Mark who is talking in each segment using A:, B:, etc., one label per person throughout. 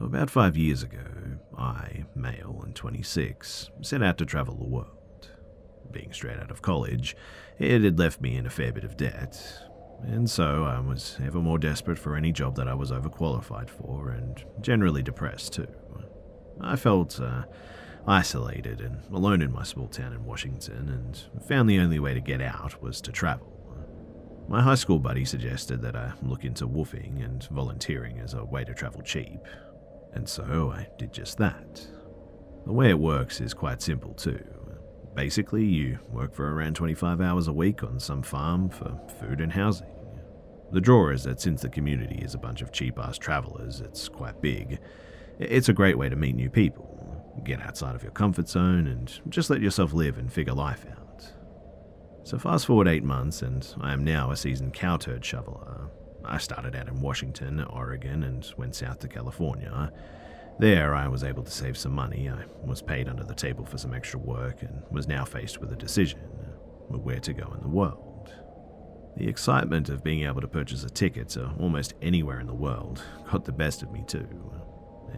A: So, about five years ago, I, male and 26, set out to travel the world. Being straight out of college, it had left me in a fair bit of debt, and so I was ever more desperate for any job that I was overqualified for, and generally depressed too. I felt uh, isolated and alone in my small town in Washington, and found the only way to get out was to travel. My high school buddy suggested that I look into WWOOFing and volunteering as a way to travel cheap, and so I did just that. The way it works is quite simple too. Basically, you work for around 25 hours a week on some farm for food and housing. The draw is that since the community is a bunch of cheap ass travelers, it's quite big. It's a great way to meet new people, get outside of your comfort zone, and just let yourself live and figure life out. So, fast forward eight months, and I am now a seasoned cow turd shoveler. I started out in Washington, Oregon, and went south to California. There, I was able to save some money. I was paid under the table for some extra work and was now faced with a decision where to go in the world. The excitement of being able to purchase a ticket to almost anywhere in the world got the best of me, too.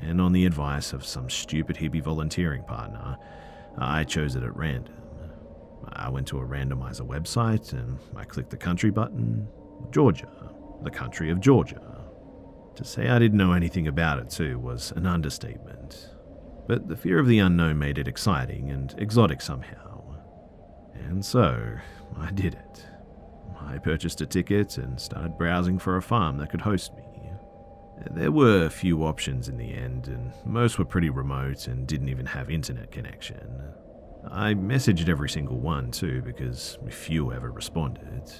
A: And on the advice of some stupid hippie volunteering partner, I chose it at random. I went to a randomizer website and I clicked the country button Georgia, the country of Georgia. To say I didn't know anything about it, too, was an understatement. But the fear of the unknown made it exciting and exotic somehow. And so, I did it. I purchased a ticket and started browsing for a farm that could host me. There were few options in the end, and most were pretty remote and didn't even have internet connection. I messaged every single one too, because few ever responded,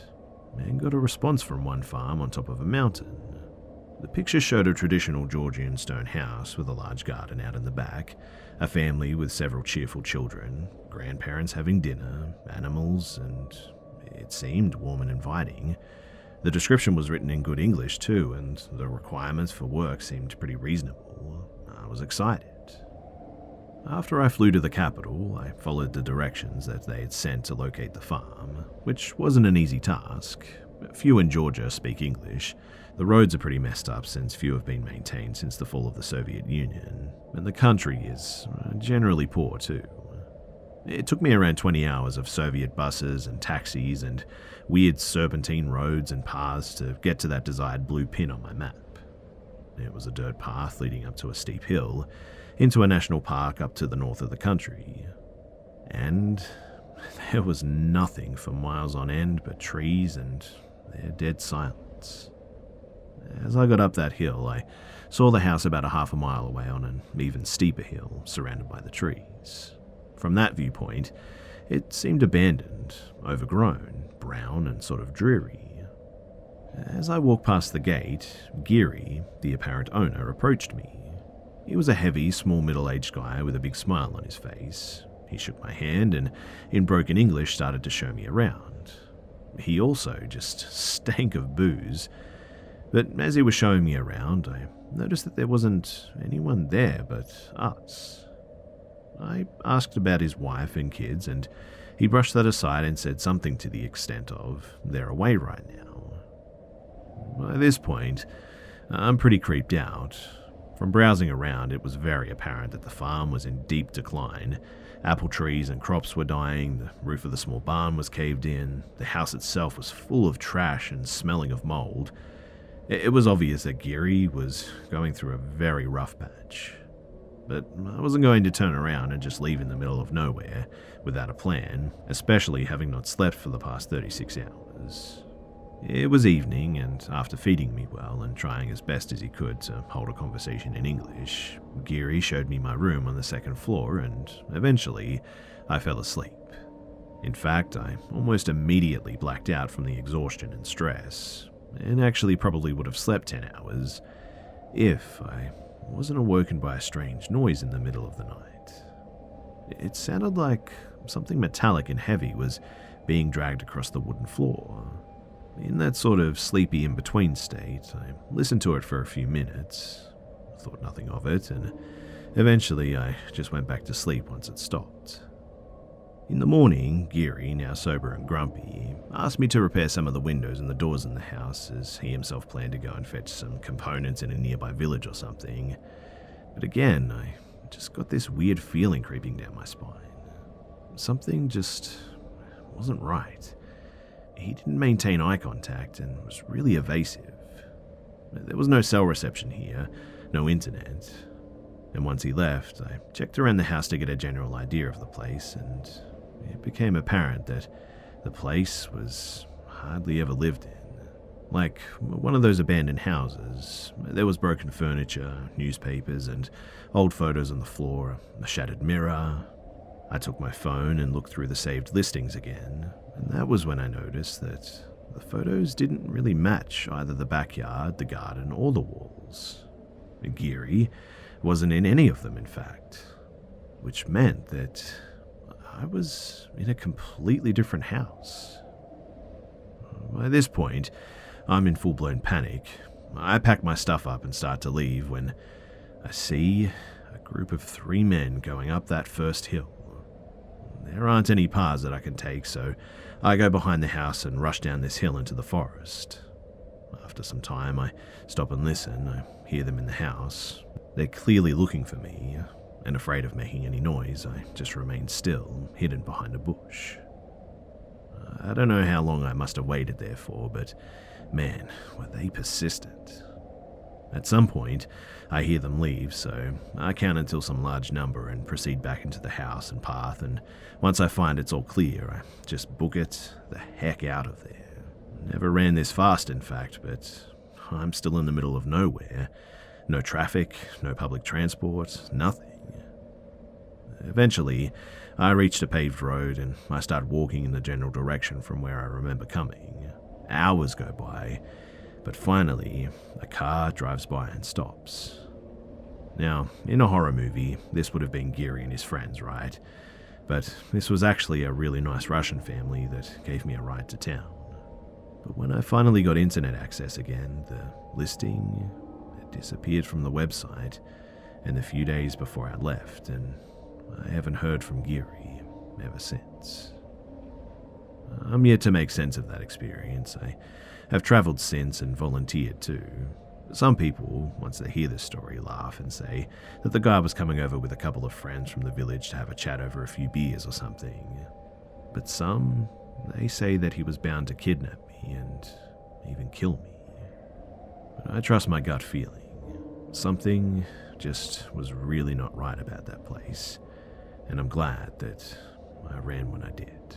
A: and got a response from one farm on top of a mountain. The picture showed a traditional Georgian stone house with a large garden out in the back, a family with several cheerful children, grandparents having dinner, animals, and it seemed warm and inviting. The description was written in good English too, and the requirements for work seemed pretty reasonable. I was excited. After I flew to the capital, I followed the directions that they had sent to locate the farm, which wasn't an easy task. Few in Georgia speak English, the roads are pretty messed up since few have been maintained since the fall of the Soviet Union, and the country is uh, generally poor too. It took me around 20 hours of Soviet buses and taxis and weird serpentine roads and paths to get to that desired blue pin on my map. It was a dirt path leading up to a steep hill, into a national park up to the north of the country. And there was nothing for miles on end but trees and their dead silence. As I got up that hill, I saw the house about a half a mile away on an even steeper hill, surrounded by the trees. From that viewpoint, it seemed abandoned, overgrown, brown, and sort of dreary. As I walked past the gate, Geary, the apparent owner, approached me. He was a heavy, small middle aged guy with a big smile on his face. He shook my hand and, in broken English, started to show me around. He also just stank of booze but as he was showing me around, I noticed that there wasn't anyone there but us. I asked about his wife and kids, and he brushed that aside and said something to the extent of, They're away right now. By this point, I'm pretty creeped out. From browsing around, it was very apparent that the farm was in deep decline. Apple trees and crops were dying, the roof of the small barn was caved in, the house itself was full of trash and smelling of mold. It was obvious that Geary was going through a very rough patch. But I wasn't going to turn around and just leave in the middle of nowhere without a plan, especially having not slept for the past 36 hours. It was evening, and after feeding me well and trying as best as he could to hold a conversation in English, Geary showed me my room on the second floor, and eventually I fell asleep. In fact, I almost immediately blacked out from the exhaustion and stress, and actually probably would have slept 10 hours if I wasn't awoken by a strange noise in the middle of the night. It sounded like something metallic and heavy was being dragged across the wooden floor. In that sort of sleepy in between state, I listened to it for a few minutes, thought nothing of it, and eventually I just went back to sleep once it stopped. In the morning, Geary, now sober and grumpy, asked me to repair some of the windows and the doors in the house, as he himself planned to go and fetch some components in a nearby village or something. But again, I just got this weird feeling creeping down my spine. Something just wasn't right. He didn't maintain eye contact and was really evasive. There was no cell reception here, no internet. And once he left, I checked around the house to get a general idea of the place, and it became apparent that the place was hardly ever lived in. Like one of those abandoned houses. There was broken furniture, newspapers, and old photos on the floor, a shattered mirror. I took my phone and looked through the saved listings again, and that was when I noticed that the photos didn't really match either the backyard, the garden, or the walls. Geary wasn't in any of them, in fact, which meant that I was in a completely different house. By this point, I'm in full blown panic. I pack my stuff up and start to leave when I see a group of three men going up that first hill. There aren't any paths that I can take, so I go behind the house and rush down this hill into the forest. After some time, I stop and listen. I hear them in the house. They're clearly looking for me, and afraid of making any noise, I just remain still, hidden behind a bush. I don't know how long I must have waited there for, but man, were they persistent. At some point, I hear them leave, so I count until some large number and proceed back into the house and path, and once I find it's all clear, I just book it the heck out of there. Never ran this fast, in fact, but I'm still in the middle of nowhere. No traffic, no public transport, nothing. Eventually, I reached a paved road and I start walking in the general direction from where I remember coming. Hours go by, but finally, a car drives by and stops. Now, in a horror movie, this would have been Geary and his friends, right? But this was actually a really nice Russian family that gave me a ride to town. But when I finally got internet access again, the listing had disappeared from the website, and the few days before I left, and I haven't heard from Geary ever since. I'm yet to make sense of that experience. I have travelled since and volunteered too. Some people, once they hear this story, laugh and say that the guy was coming over with a couple of friends from the village to have a chat over a few beers or something. But some, they say that he was bound to kidnap me and even kill me. But I trust my gut feeling. Something just was really not right about that place and I'm glad that I ran when I did.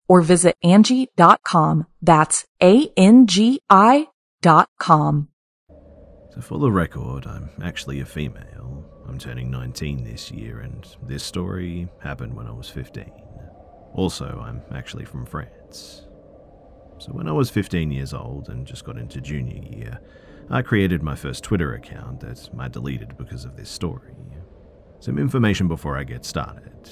B: or visit Angi.com. That's A-N-G-I dot com.
A: So for the record, I'm actually a female. I'm turning 19 this year, and this story happened when I was 15. Also, I'm actually from France. So when I was 15 years old and just got into junior year, I created my first Twitter account that I deleted because of this story. Some information before I get started.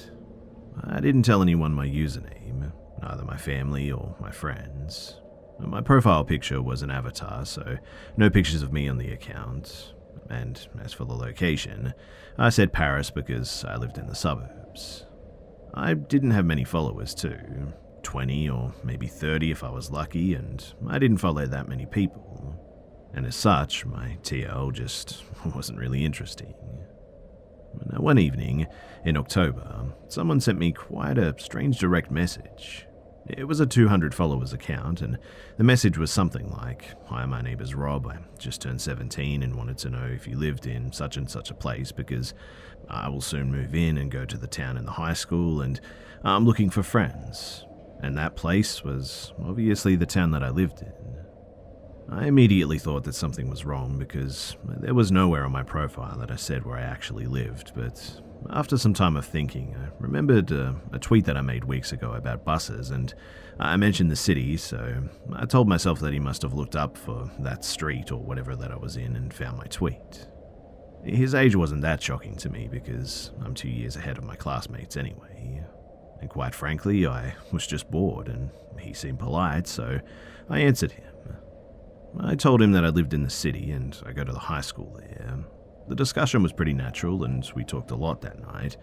A: I didn't tell anyone my username, neither my family or my friends. My profile picture was an avatar, so no pictures of me on the account. And as for the location, I said Paris because I lived in the suburbs. I didn't have many followers, too 20 or maybe 30 if I was lucky, and I didn't follow that many people. And as such, my TL just wasn't really interesting. Now, One evening, in October, someone sent me quite a strange direct message. It was a 200 followers account, and the message was something like Hi, my name is Rob. I just turned 17 and wanted to know if you lived in such and such a place because I will soon move in and go to the town and the high school, and I'm looking for friends. And that place was obviously the town that I lived in. I immediately thought that something was wrong because there was nowhere on my profile that I said where I actually lived, but after some time of thinking, I remembered uh, a tweet that I made weeks ago about buses, and I mentioned the city, so I told myself that he must have looked up for that street or whatever that I was in and found my tweet. His age wasn't that shocking to me because I'm two years ahead of my classmates anyway. And quite frankly, I was just bored, and he seemed polite, so I answered him. I told him that I lived in the city and I go to the high school there. The discussion was pretty natural, and we talked a lot that night,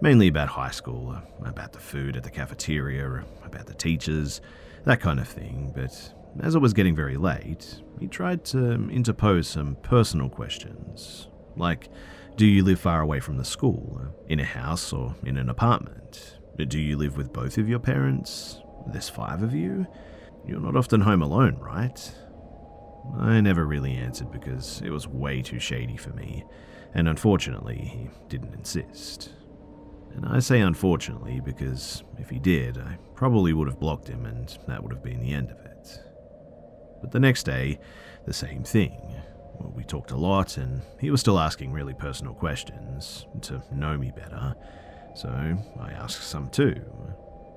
A: mainly about high school, uh, about the food at the cafeteria, about the teachers, that kind of thing. But as it was getting very late, he tried to interpose some personal questions, like Do you live far away from the school, uh, in a house or in an apartment? Do you live with both of your parents? There's five of you? You're not often home alone, right? I never really answered because it was way too shady for me, and unfortunately, he didn't insist. And I say unfortunately because if he did, I probably would have blocked him and that would have been the end of it. But the next day, the same thing. We talked a lot, and he was still asking really personal questions to know me better, so I asked some too.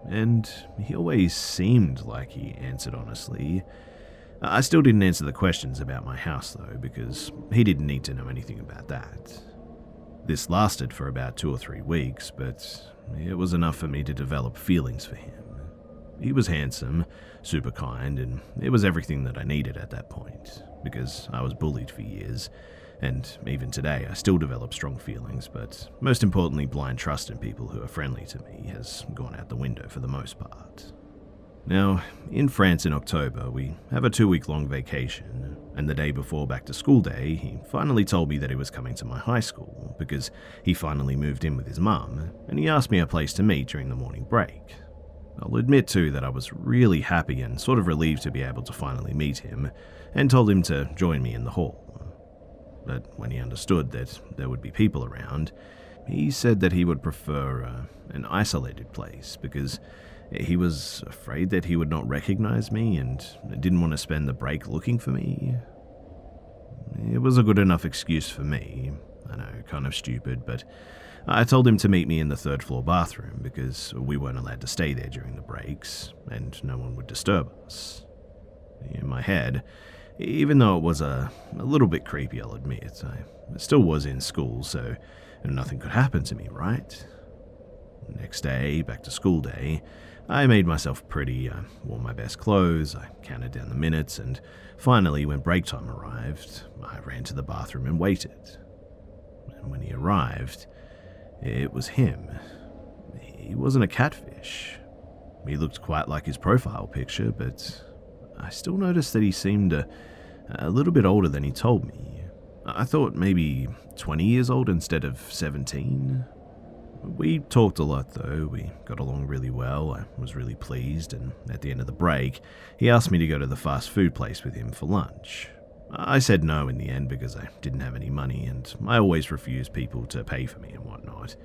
A: And he always seemed like he answered honestly. I still didn't answer the questions about my house, though, because he didn't need to know anything about that. This lasted for about two or three weeks, but it was enough for me to develop feelings for him. He was handsome, super kind, and it was everything that I needed at that point, because I was bullied for years, and even today I still develop strong feelings, but most importantly, blind trust in people who are friendly to me has gone out the window for the most part. Now, in France in October, we have a two week long vacation, and the day before back to school day, he finally told me that he was coming to my high school because he finally moved in with his mum, and he asked me a place to meet during the morning break. I'll admit too that I was really happy and sort of relieved to be able to finally meet him, and told him to join me in the hall. But when he understood that there would be people around, he said that he would prefer uh, an isolated place because he was afraid that he would not recognize me and didn't want to spend the break looking for me. It was a good enough excuse for me. I know, kind of stupid, but I told him to meet me in the third floor bathroom because we weren't allowed to stay there during the breaks and no one would disturb us. In my head, even though it was a, a little bit creepy, I'll admit, I still was in school, so nothing could happen to me, right? Next day, back to school day, I made myself pretty, I wore my best clothes, I counted down the minutes, and finally, when break time arrived, I ran to the bathroom and waited. And when he arrived, it was him. He wasn't a catfish. He looked quite like his profile picture, but I still noticed that he seemed a, a little bit older than he told me. I thought maybe 20 years old instead of 17. We talked a lot though, we got along really well, I was really pleased, and at the end of the break, he asked me to go to the fast food place with him for lunch. I said no in the end because I didn't have any money, and I always refuse people to pay for me and whatnot.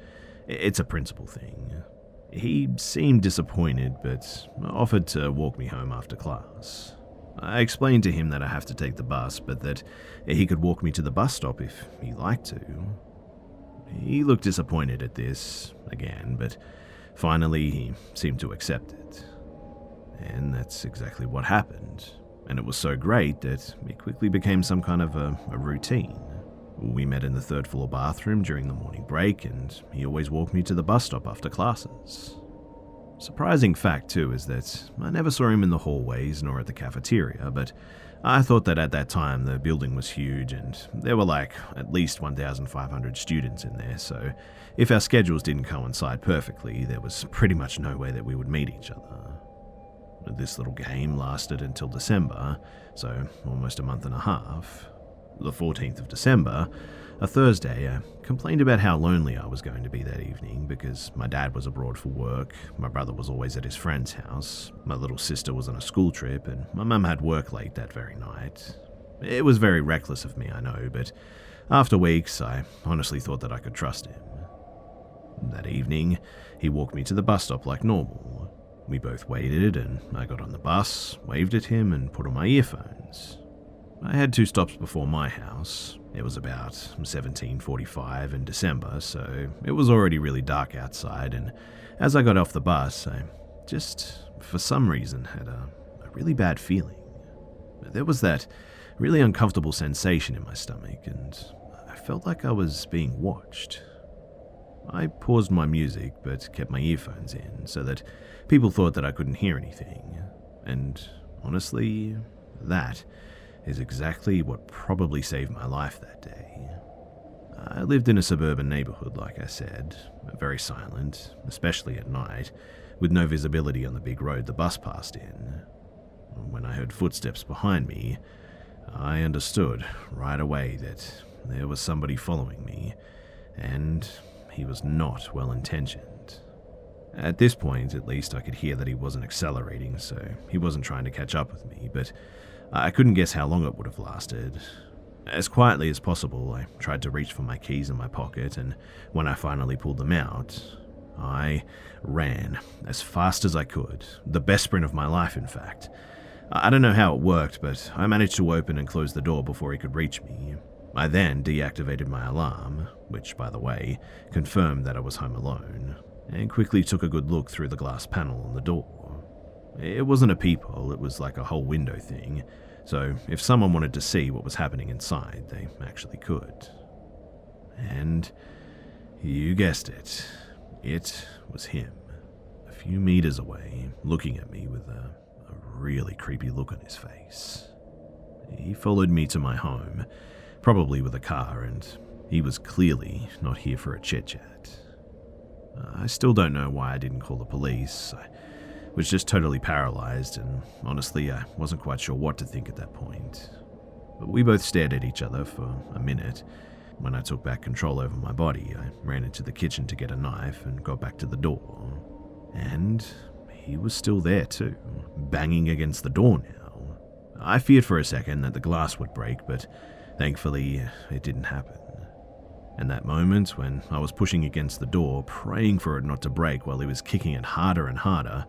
A: It's a principle thing. He seemed disappointed, but offered to walk me home after class. I explained to him that I have to take the bus, but that he could walk me to the bus stop if he liked to. He looked disappointed at this, again, but finally he seemed to accept it. And that's exactly what happened. And it was so great that it quickly became some kind of a, a routine. We met in the third floor bathroom during the morning break, and he always walked me to the bus stop after classes. Surprising fact, too, is that I never saw him in the hallways nor at the cafeteria, but I thought that at that time the building was huge and there were like at least 1,500 students in there, so if our schedules didn't coincide perfectly, there was pretty much no way that we would meet each other. This little game lasted until December, so almost a month and a half. The 14th of December, a Thursday, I complained about how lonely I was going to be that evening because my dad was abroad for work, my brother was always at his friend's house, my little sister was on a school trip, and my mum had work late that very night. It was very reckless of me, I know, but after weeks, I honestly thought that I could trust him. That evening, he walked me to the bus stop like normal. We both waited, and I got on the bus, waved at him, and put on my earphones. I had two stops before my house. It was about 17:45 in December, so it was already really dark outside, and as I got off the bus, I just for some reason had a, a really bad feeling. There was that really uncomfortable sensation in my stomach, and I felt like I was being watched. I paused my music but kept my earphones in so that people thought that I couldn't hear anything. And honestly, that is exactly what probably saved my life that day. I lived in a suburban neighborhood, like I said, very silent, especially at night, with no visibility on the big road the bus passed in. When I heard footsteps behind me, I understood right away that there was somebody following me, and he was not well intentioned. At this point, at least, I could hear that he wasn't accelerating, so he wasn't trying to catch up with me, but I couldn't guess how long it would have lasted. As quietly as possible, I tried to reach for my keys in my pocket, and when I finally pulled them out, I ran as fast as I could, the best sprint of my life, in fact. I don't know how it worked, but I managed to open and close the door before he could reach me. I then deactivated my alarm, which, by the way, confirmed that I was home alone, and quickly took a good look through the glass panel on the door. It wasn't a peephole, it was like a whole window thing, so if someone wanted to see what was happening inside, they actually could. And you guessed it, it was him, a few meters away, looking at me with a, a really creepy look on his face. He followed me to my home, probably with a car, and he was clearly not here for a chit chat. I still don't know why I didn't call the police. I was just totally paralyzed, and honestly, I wasn't quite sure what to think at that point. But we both stared at each other for a minute. When I took back control over my body, I ran into the kitchen to get a knife and got back to the door. And he was still there too, banging against the door now. I feared for a second that the glass would break, but thankfully it didn't happen. And that moment when I was pushing against the door, praying for it not to break while he was kicking it harder and harder,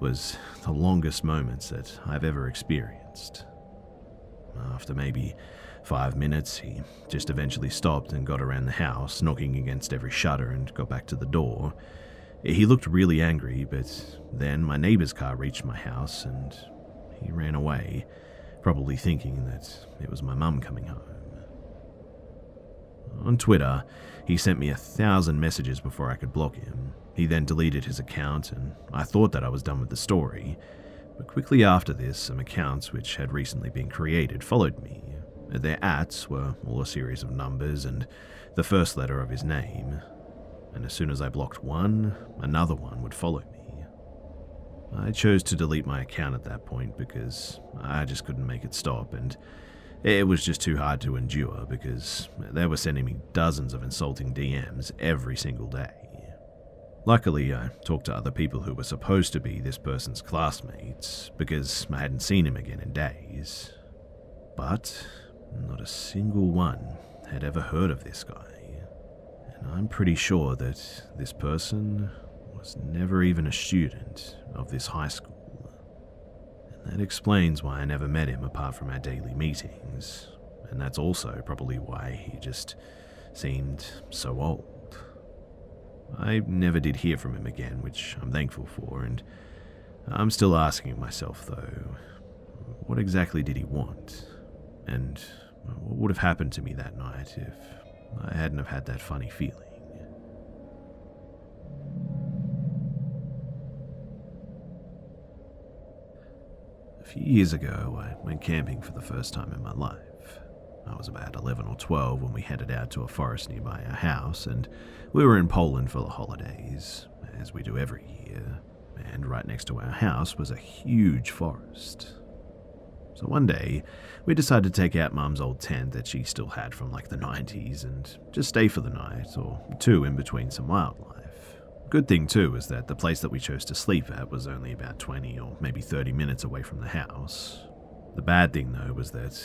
A: was the longest moments that I've ever experienced. After maybe five minutes, he just eventually stopped and got around the house, knocking against every shutter and got back to the door. He looked really angry, but then my neighbor's car reached my house and he ran away, probably thinking that it was my mum coming home. On Twitter, he sent me a thousand messages before I could block him, he then deleted his account, and I thought that I was done with the story. But quickly after this, some accounts which had recently been created followed me. Their ats were all a series of numbers and the first letter of his name. And as soon as I blocked one, another one would follow me. I chose to delete my account at that point because I just couldn't make it stop, and it was just too hard to endure because they were sending me dozens of insulting DMs every single day. Luckily, I talked to other people who were supposed to be this person's classmates because I hadn't seen him again in days. But not a single one had ever heard of this guy. And I'm pretty sure that this person was never even a student of this high school. That explains why I never met him apart from our daily meetings. And that's also probably why he just seemed so old. I never did hear from him again, which I'm thankful for, and I'm still asking myself, though, what exactly did he want? And what would have happened to me that night if I hadn't have had that funny feeling. A few years ago, I went camping for the first time in my life. I was about 11 or 12 when we headed out to a forest nearby our house, and we were in Poland for the holidays, as we do every year. And right next to our house was a huge forest. So one day, we decided to take out Mum's old tent that she still had from like the 90s and just stay for the night or two in between some wildlife. Good thing, too, is that the place that we chose to sleep at was only about 20 or maybe 30 minutes away from the house. The bad thing, though, was that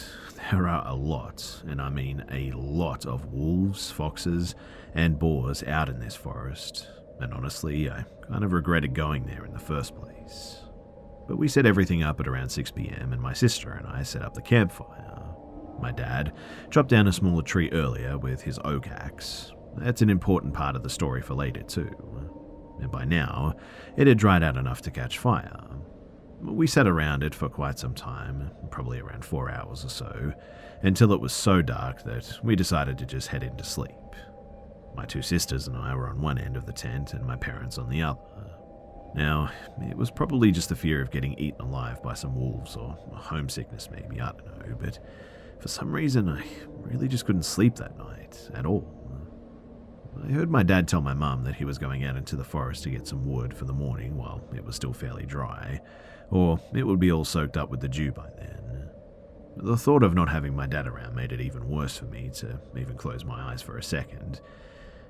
A: there are a lot, and I mean a lot of wolves, foxes, and boars out in this forest, and honestly, I kind of regretted going there in the first place. But we set everything up at around 6 pm, and my sister and I set up the campfire. My dad chopped down a smaller tree earlier with his oak axe. That's an important part of the story for later, too. And by now, it had dried out enough to catch fire. We sat around it for quite some time, probably around four hours or so, until it was so dark that we decided to just head in to sleep. My two sisters and I were on one end of the tent, and my parents on the other. Now, it was probably just the fear of getting eaten alive by some wolves or homesickness, maybe, I don't know, but for some reason I really just couldn't sleep that night at all. I heard my dad tell my mum that he was going out into the forest to get some wood for the morning while it was still fairly dry, or it would be all soaked up with the dew by then. The thought of not having my dad around made it even worse for me to even close my eyes for a second.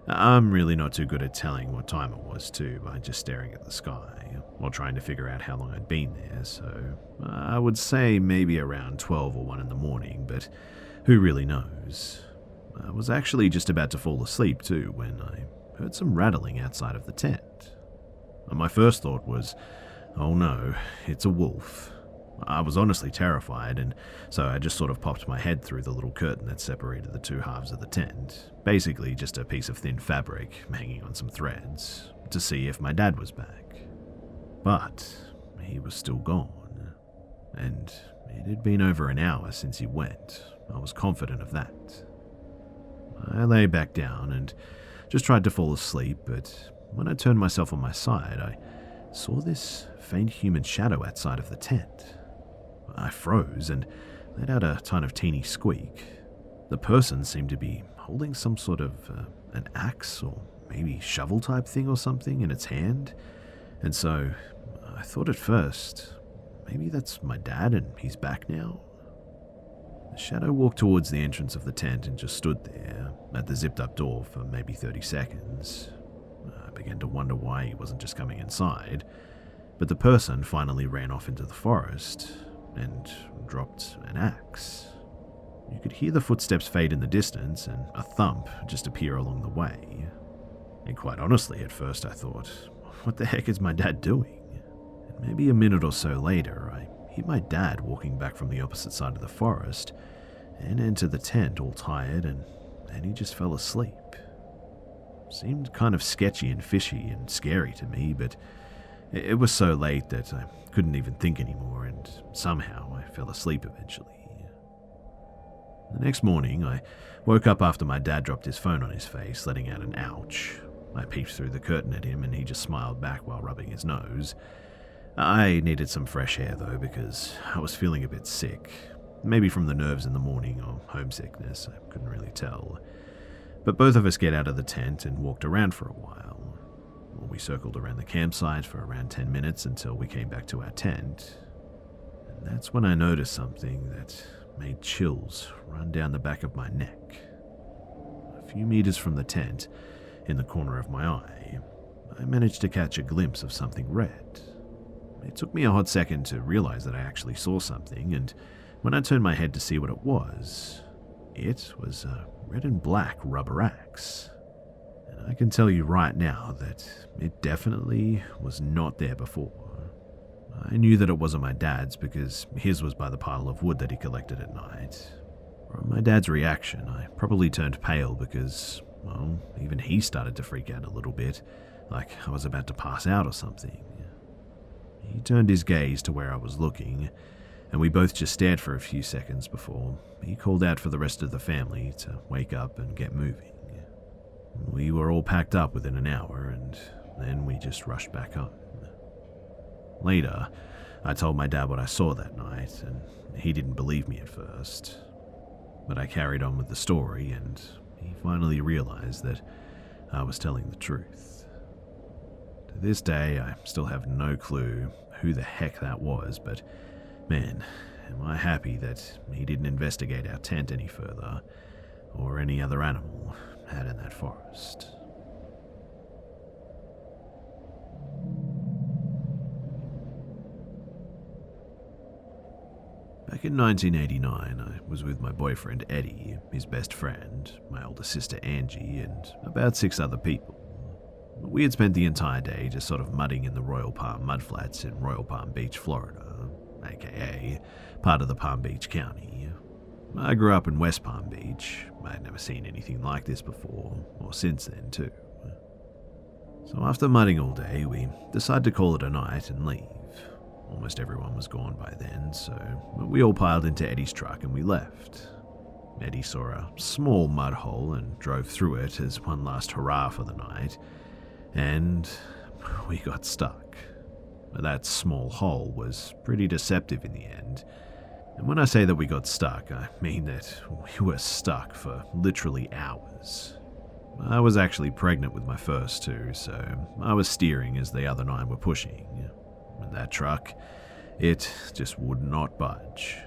A: I'm really not too good at telling what time it was, too, by just staring at the sky, while trying to figure out how long I'd been there, so uh, I would say maybe around 12 or 1 in the morning, but who really knows? I was actually just about to fall asleep, too, when I heard some rattling outside of the tent. And my first thought was, oh no, it's a wolf. I was honestly terrified, and so I just sort of popped my head through the little curtain that separated the two halves of the tent, basically just a piece of thin fabric hanging on some threads, to see if my dad was back. But he was still gone, and it had been over an hour since he went. I was confident of that. I lay back down and just tried to fall asleep, but when I turned myself on my side, I saw this faint human shadow outside of the tent. I froze and let out a kind of teeny squeak. The person seemed to be holding some sort of uh, an axe or maybe shovel type thing or something in its hand. And so I thought at first, maybe that's my dad and he's back now. The shadow walked towards the entrance of the tent and just stood there at the zipped up door for maybe 30 seconds. I began to wonder why he wasn't just coming inside, but the person finally ran off into the forest, and dropped an axe. You could hear the footsteps fade in the distance and a thump just appear along the way. And quite honestly, at first I thought, what the heck is my dad doing? And maybe a minute or so later, Hear my dad walking back from the opposite side of the forest and enter the tent all tired, and then he just fell asleep. Seemed kind of sketchy and fishy and scary to me, but it was so late that I couldn't even think anymore, and somehow I fell asleep eventually. The next morning, I woke up after my dad dropped his phone on his face, letting out an ouch. I peeped through the curtain at him, and he just smiled back while rubbing his nose. I needed some fresh air, though, because I was feeling a bit sick. Maybe from the nerves in the morning or homesickness, I couldn't really tell. But both of us get out of the tent and walked around for a while. We circled around the campsite for around 10 minutes until we came back to our tent. And that's when I noticed something that made chills run down the back of my neck. A few meters from the tent, in the corner of my eye, I managed to catch a glimpse of something red. It took me a hot second to realize that I actually saw something, and when I turned my head to see what it was, it was a red and black rubber axe. And I can tell you right now that it definitely was not there before. I knew that it wasn't my dad's because his was by the pile of wood that he collected at night. From my dad's reaction, I probably turned pale because, well, even he started to freak out a little bit, like I was about to pass out or something. He turned his gaze to where I was looking, and we both just stared for a few seconds before he called out for the rest of the family to wake up and get moving. We were all packed up within an hour, and then we just rushed back home. Later, I told my dad what I saw that night, and he didn't believe me at first. But I carried on with the story, and he finally realized that I was telling the truth. To this day, I still have no clue who the heck that was, but man, am I happy that he didn't investigate our tent any further, or any other animal had in that forest. Back in 1989, I was with my boyfriend Eddie, his best friend, my older sister Angie, and about six other people. We had spent the entire day just sort of mudding in the Royal Palm mudflats in Royal Palm Beach, Florida, aka part of the Palm Beach County. I grew up in West Palm Beach. I'd never seen anything like this before, or since then, too. So after mudding all day, we decided to call it a night and leave. Almost everyone was gone by then, so we all piled into Eddie's truck and we left. Eddie saw a small mud hole and drove through it as one last hurrah for the night, and we got stuck. That small hole was pretty deceptive in the end. And when I say that we got stuck, I mean that we were stuck for literally hours. I was actually pregnant with my first two, so I was steering as the other nine were pushing And that truck. It just would not budge.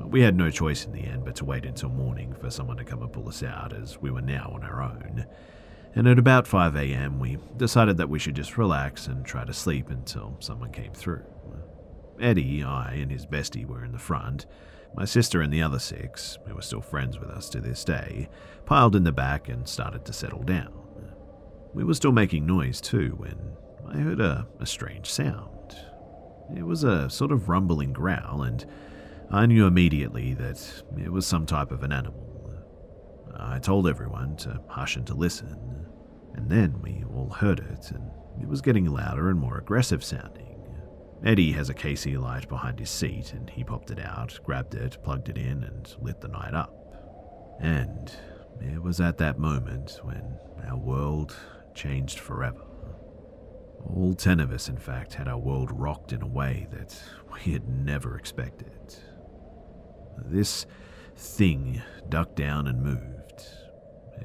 A: We had no choice in the end but to wait until morning for someone to come and pull us out, as we were now on our own. And at about 5 am, we decided that we should just relax and try to sleep until someone came through. Eddie, I, and his bestie were in the front. My sister and the other six, who are still friends with us to this day, piled in the back and started to settle down. We were still making noise too when I heard a, a strange sound. It was a sort of rumbling growl, and I knew immediately that it was some type of an animal. I told everyone to hush and to listen, and then we all heard it, and it was getting louder and more aggressive sounding. Eddie has a KC light behind his seat, and he popped it out, grabbed it, plugged it in, and lit the night up. And it was at that moment when our world changed forever. All ten of us, in fact, had our world rocked in a way that we had never expected. This thing ducked down and moved.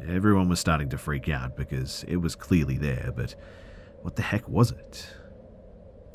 A: Everyone was starting to freak out because it was clearly there, but what the heck was it?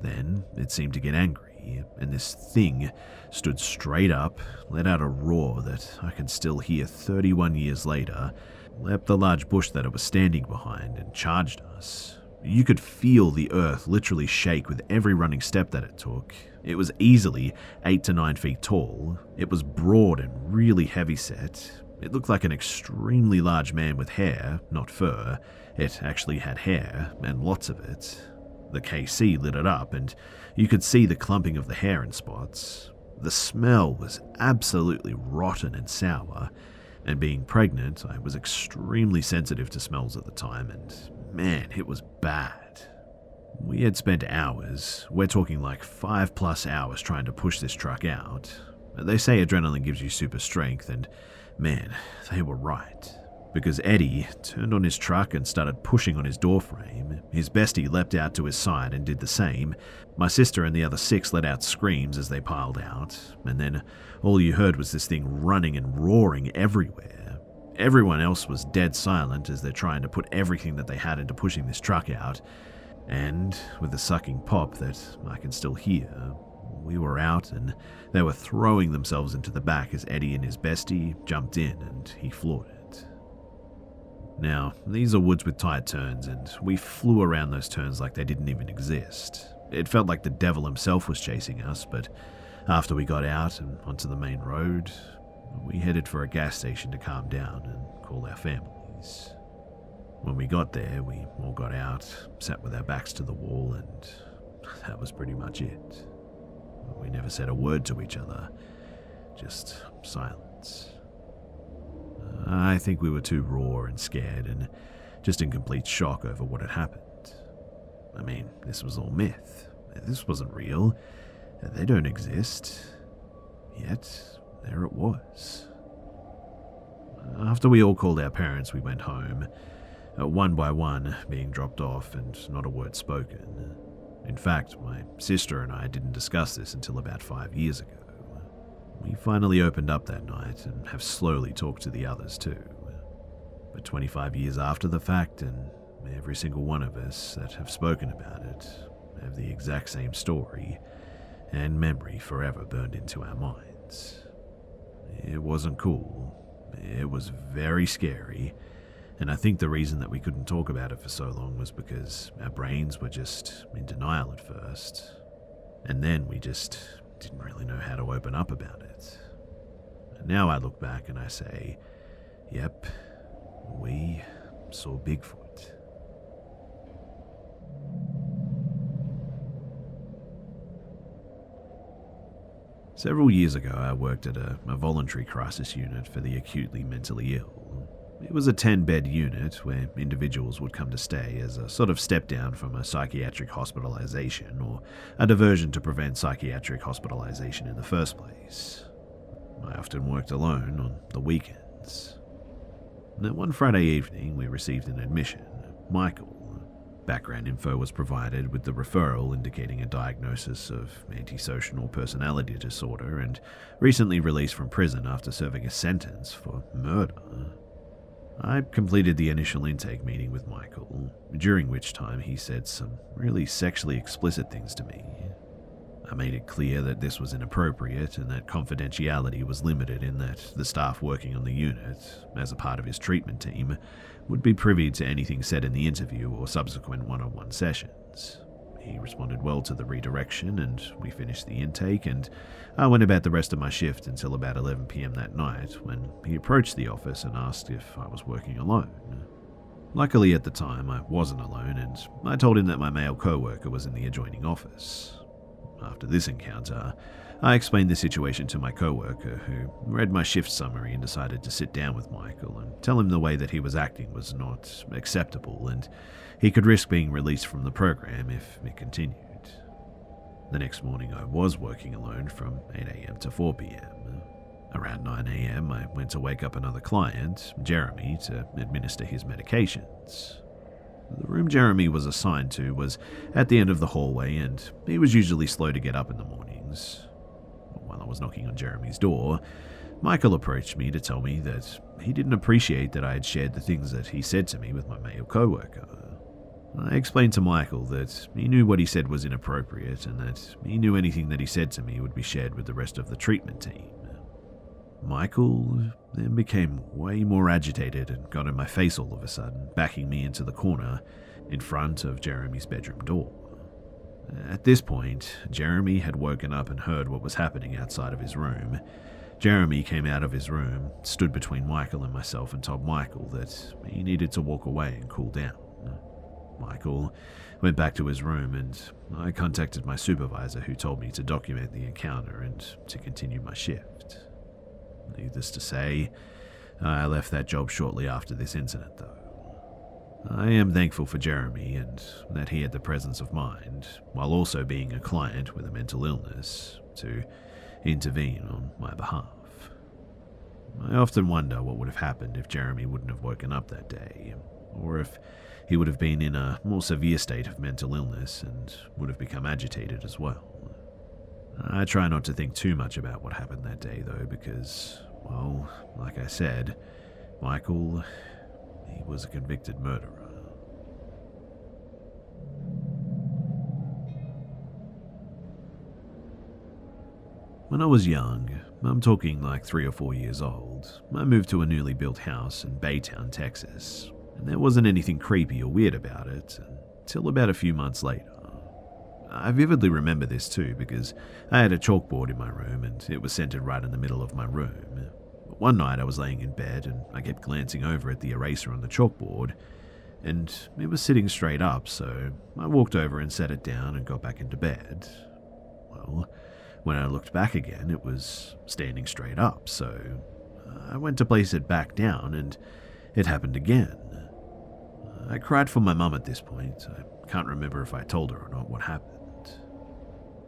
A: Then it seemed to get angry, and this thing stood straight up, let out a roar that I can still hear 31 years later, leapt the large bush that it was standing behind, and charged us. You could feel the earth literally shake with every running step that it took. It was easily 8 to 9 feet tall. It was broad and really heavy set. It looked like an extremely large man with hair, not fur. It actually had hair, and lots of it. The KC lit it up, and you could see the clumping of the hair in spots. The smell was absolutely rotten and sour, and being pregnant, I was extremely sensitive to smells at the time, and man, it was bad. We had spent hours, we're talking like five plus hours, trying to push this truck out. They say adrenaline gives you super strength, and man, they were right. Because Eddie turned on his truck and started pushing on his doorframe. His bestie leapt out to his side and did the same. My sister and the other six let out screams as they piled out, and then all you heard was this thing running and roaring everywhere. Everyone else was dead silent as they're trying to put everything that they had into pushing this truck out. And with a sucking pop that I can still hear, we were out and they were throwing themselves into the back as Eddie and his bestie jumped in and he floored it. Now, these are woods with tight turns, and we flew around those turns like they didn't even exist. It felt like the devil himself was chasing us, but after we got out and onto the main road, we headed for a gas station to calm down and call our families. When we got there, we all got out, sat with our backs to the wall, and that was pretty much it. We never said a word to each other, just silence. I think we were too raw and scared and just in complete shock over what had happened. I mean, this was all myth. This wasn't real. They don't exist. Yet, there it was. After we all called our parents, we went home, uh, one by one being dropped off and not a word spoken. In fact, my sister and I didn't discuss this until about five years ago. We finally opened up that night and have slowly talked to the others too. But 25 years after the fact, and every single one of us that have spoken about it have the exact same story and memory forever burned into our minds. It wasn't cool. It was very scary, and I think the reason that we couldn't talk about it for so long was because our brains were just in denial at first. And then we just didn't really know how to open up about it. And now I look back and I say, yep, we saw Bigfoot. Several years ago, I worked at a, a, voluntary crisis unit for the acutely mentally ill. It was a 10 bed unit where individuals would come to stay as a sort of step down from a psychiatric hospitalization or a diversion to prevent psychiatric hospitalization in the first place. I often worked alone on the weekends. Now, one Friday evening, we received an admission. Michael, Background info was provided with the referral indicating a diagnosis of antisocial personality disorder and recently released from prison after serving a sentence for murder. I completed the initial intake meeting with Michael, during which time he said some really sexually explicit things to me. I made it clear that this was inappropriate and that confidentiality was limited in that the staff working on the unit, as a part of his treatment team, would be privy to anything said in the interview or subsequent one on one sessions. He responded well to the redirection, and we finished the intake, and I went about the rest of my shift until about 11 pm that night when he approached the office and asked if I was working alone. Luckily, at the time, I wasn't alone, and I told him that my male co worker was in the adjoining office. After this encounter, I explained the situation to my coworker, who read my shift summary and decided to sit down with Michael and tell him the way that he was acting was not acceptable and he could risk being released from the program if it continued. The next morning, I was working alone from 8am to 4pm. Around 9am, I went to wake up another client, Jeremy, to administer his medications. The room Jeremy was assigned to was at the end of the hallway, and he was usually slow to get up in the mornings. While I was knocking on Jeremy's door, Michael approached me to tell me that he didn't appreciate that I had shared the things that he said to me with my male coworker. I explained to Michael that he knew what he said was inappropriate and that he knew anything that he said to me would be shared with the rest of the treatment team. Michael then became way more agitated and got in my face all of a sudden, backing me into the corner in front of Jeremy's bedroom door. At this point, Jeremy had woken up and heard what was happening outside of his room. Jeremy came out of his room, stood between Michael and myself, and told Michael that he needed to walk away and cool down. Michael went back to his room, and I contacted my supervisor, who told me to document the encounter and to continue my shift. Needless to say, I left that job shortly after this incident, though. I am thankful for Jeremy and that he had the presence of mind, while also being a client with a mental illness, to intervene on my behalf. I often wonder what would have happened if Jeremy wouldn't have woken up that day, or if he would have been in a more severe state of mental illness and would have become agitated as well. I try not to think too much about what happened that day, though, because, well, like I said, Michael, he was a convicted murderer. When I was young, I'm talking like three or four years old, I moved to a newly built house in Baytown, Texas, and there wasn't anything creepy or weird about it until about a few months later. I vividly remember this too because I had a chalkboard in my room and it was centered right in the middle of my room. One night I was laying in bed and I kept glancing over at the eraser on the chalkboard, and it was sitting straight up, so I walked over and set it down and got back into bed. Well, when I looked back again, it was standing straight up, so I went to place it back down and it happened again. I cried for my mum at this point. I can't remember if I told her or not what happened.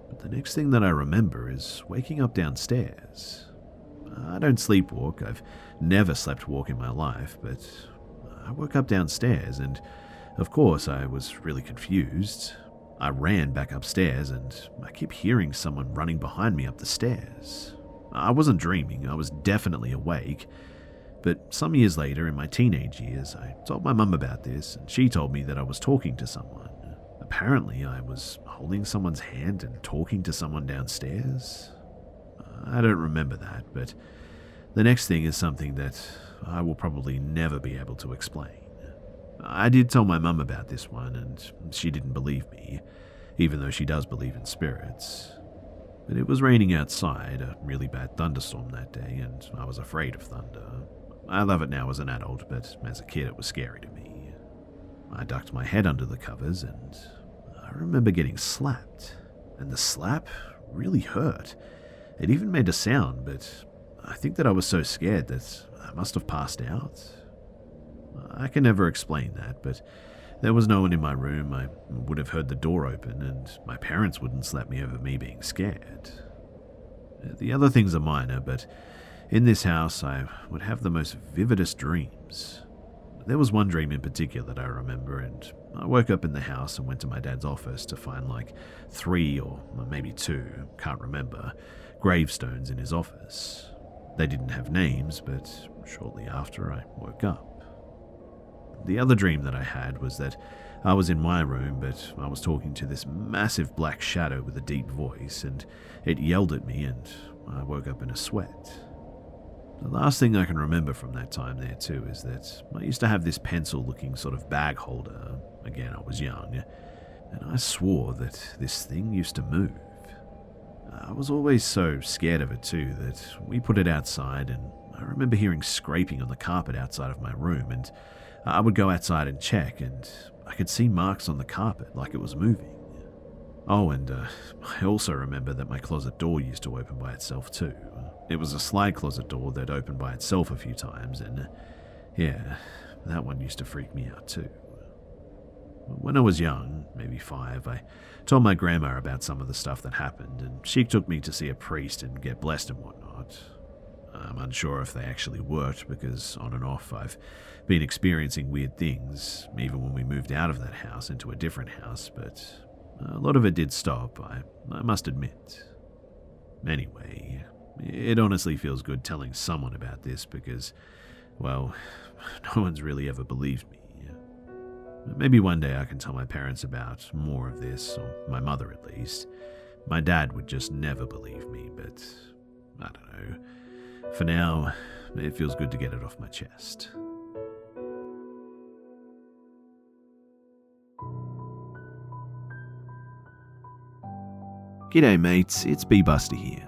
A: But the next thing that I remember is waking up downstairs. I don't sleepwalk, I've never slept walk in my life, but I woke up downstairs and, of course, I was really confused. I ran back upstairs and I keep hearing someone running behind me up the stairs. I wasn't dreaming, I was definitely awake. But some years later, in my teenage years, I told my mum about this, and she told me that I was talking to someone. Apparently, I was holding someone's hand and talking to someone downstairs. Uh, I don't remember that, but the next thing is something that I will probably never be able to explain. I did tell my mum about this one, and she didn't believe me, even though she does believe in spirits. But it was raining outside, a really bad thunderstorm that day, and I was afraid of thunder. I love it now as an adult, but as a kid it was scary to me. I ducked my head under the covers, and I remember getting slapped. And the slap really hurt. It even made a sound, but I think that I was so scared that I must have passed out. I can never explain that, but there was no one in my room. I would have heard the door open, and my parents wouldn't slap me over me being scared. The other things are minor, but in this house I would have the most vividest dreams. There was one dream in particular that I remember, and I woke up in the house and went to my dad's office to find like three or maybe two, can't remember, gravestones in his office. They didn't have names, but shortly after I woke up. The other dream that I had was that I was in my room, but I was talking to this massive black shadow with a deep voice, and it yelled at me, and I woke up in a sweat. The last thing I can remember from that time there, too, is that I used to have this pencil looking sort of bag holder. Again, I was young, and I swore that this thing used to move. I was always so scared of it, too, that we put it outside, and I remember hearing scraping on the carpet outside of my room, and I would go outside and check, and I could see marks on the carpet like it was moving. Oh, and uh, I also remember that my closet door used to open by itself too. It was a slide closet door that opened by itself a few times, and yeah, that one used to freak me out too. When I was young, maybe five, I told my grandma about some of the stuff that happened, and she took me to see a priest and get blessed and whatnot. I'm unsure if they actually worked because on and off I've been experiencing weird things, even when we moved out of that house into a different house, but a lot of it did stop, I, I must admit. Anyway, it honestly feels good telling someone about this because, well, no one's really ever believed me. Maybe one day I can tell my parents about more of this, or my mother at least. My dad would just never believe me, but I don't know. For now, it feels good to get it off my chest. G'day, mates, it's B Buster here.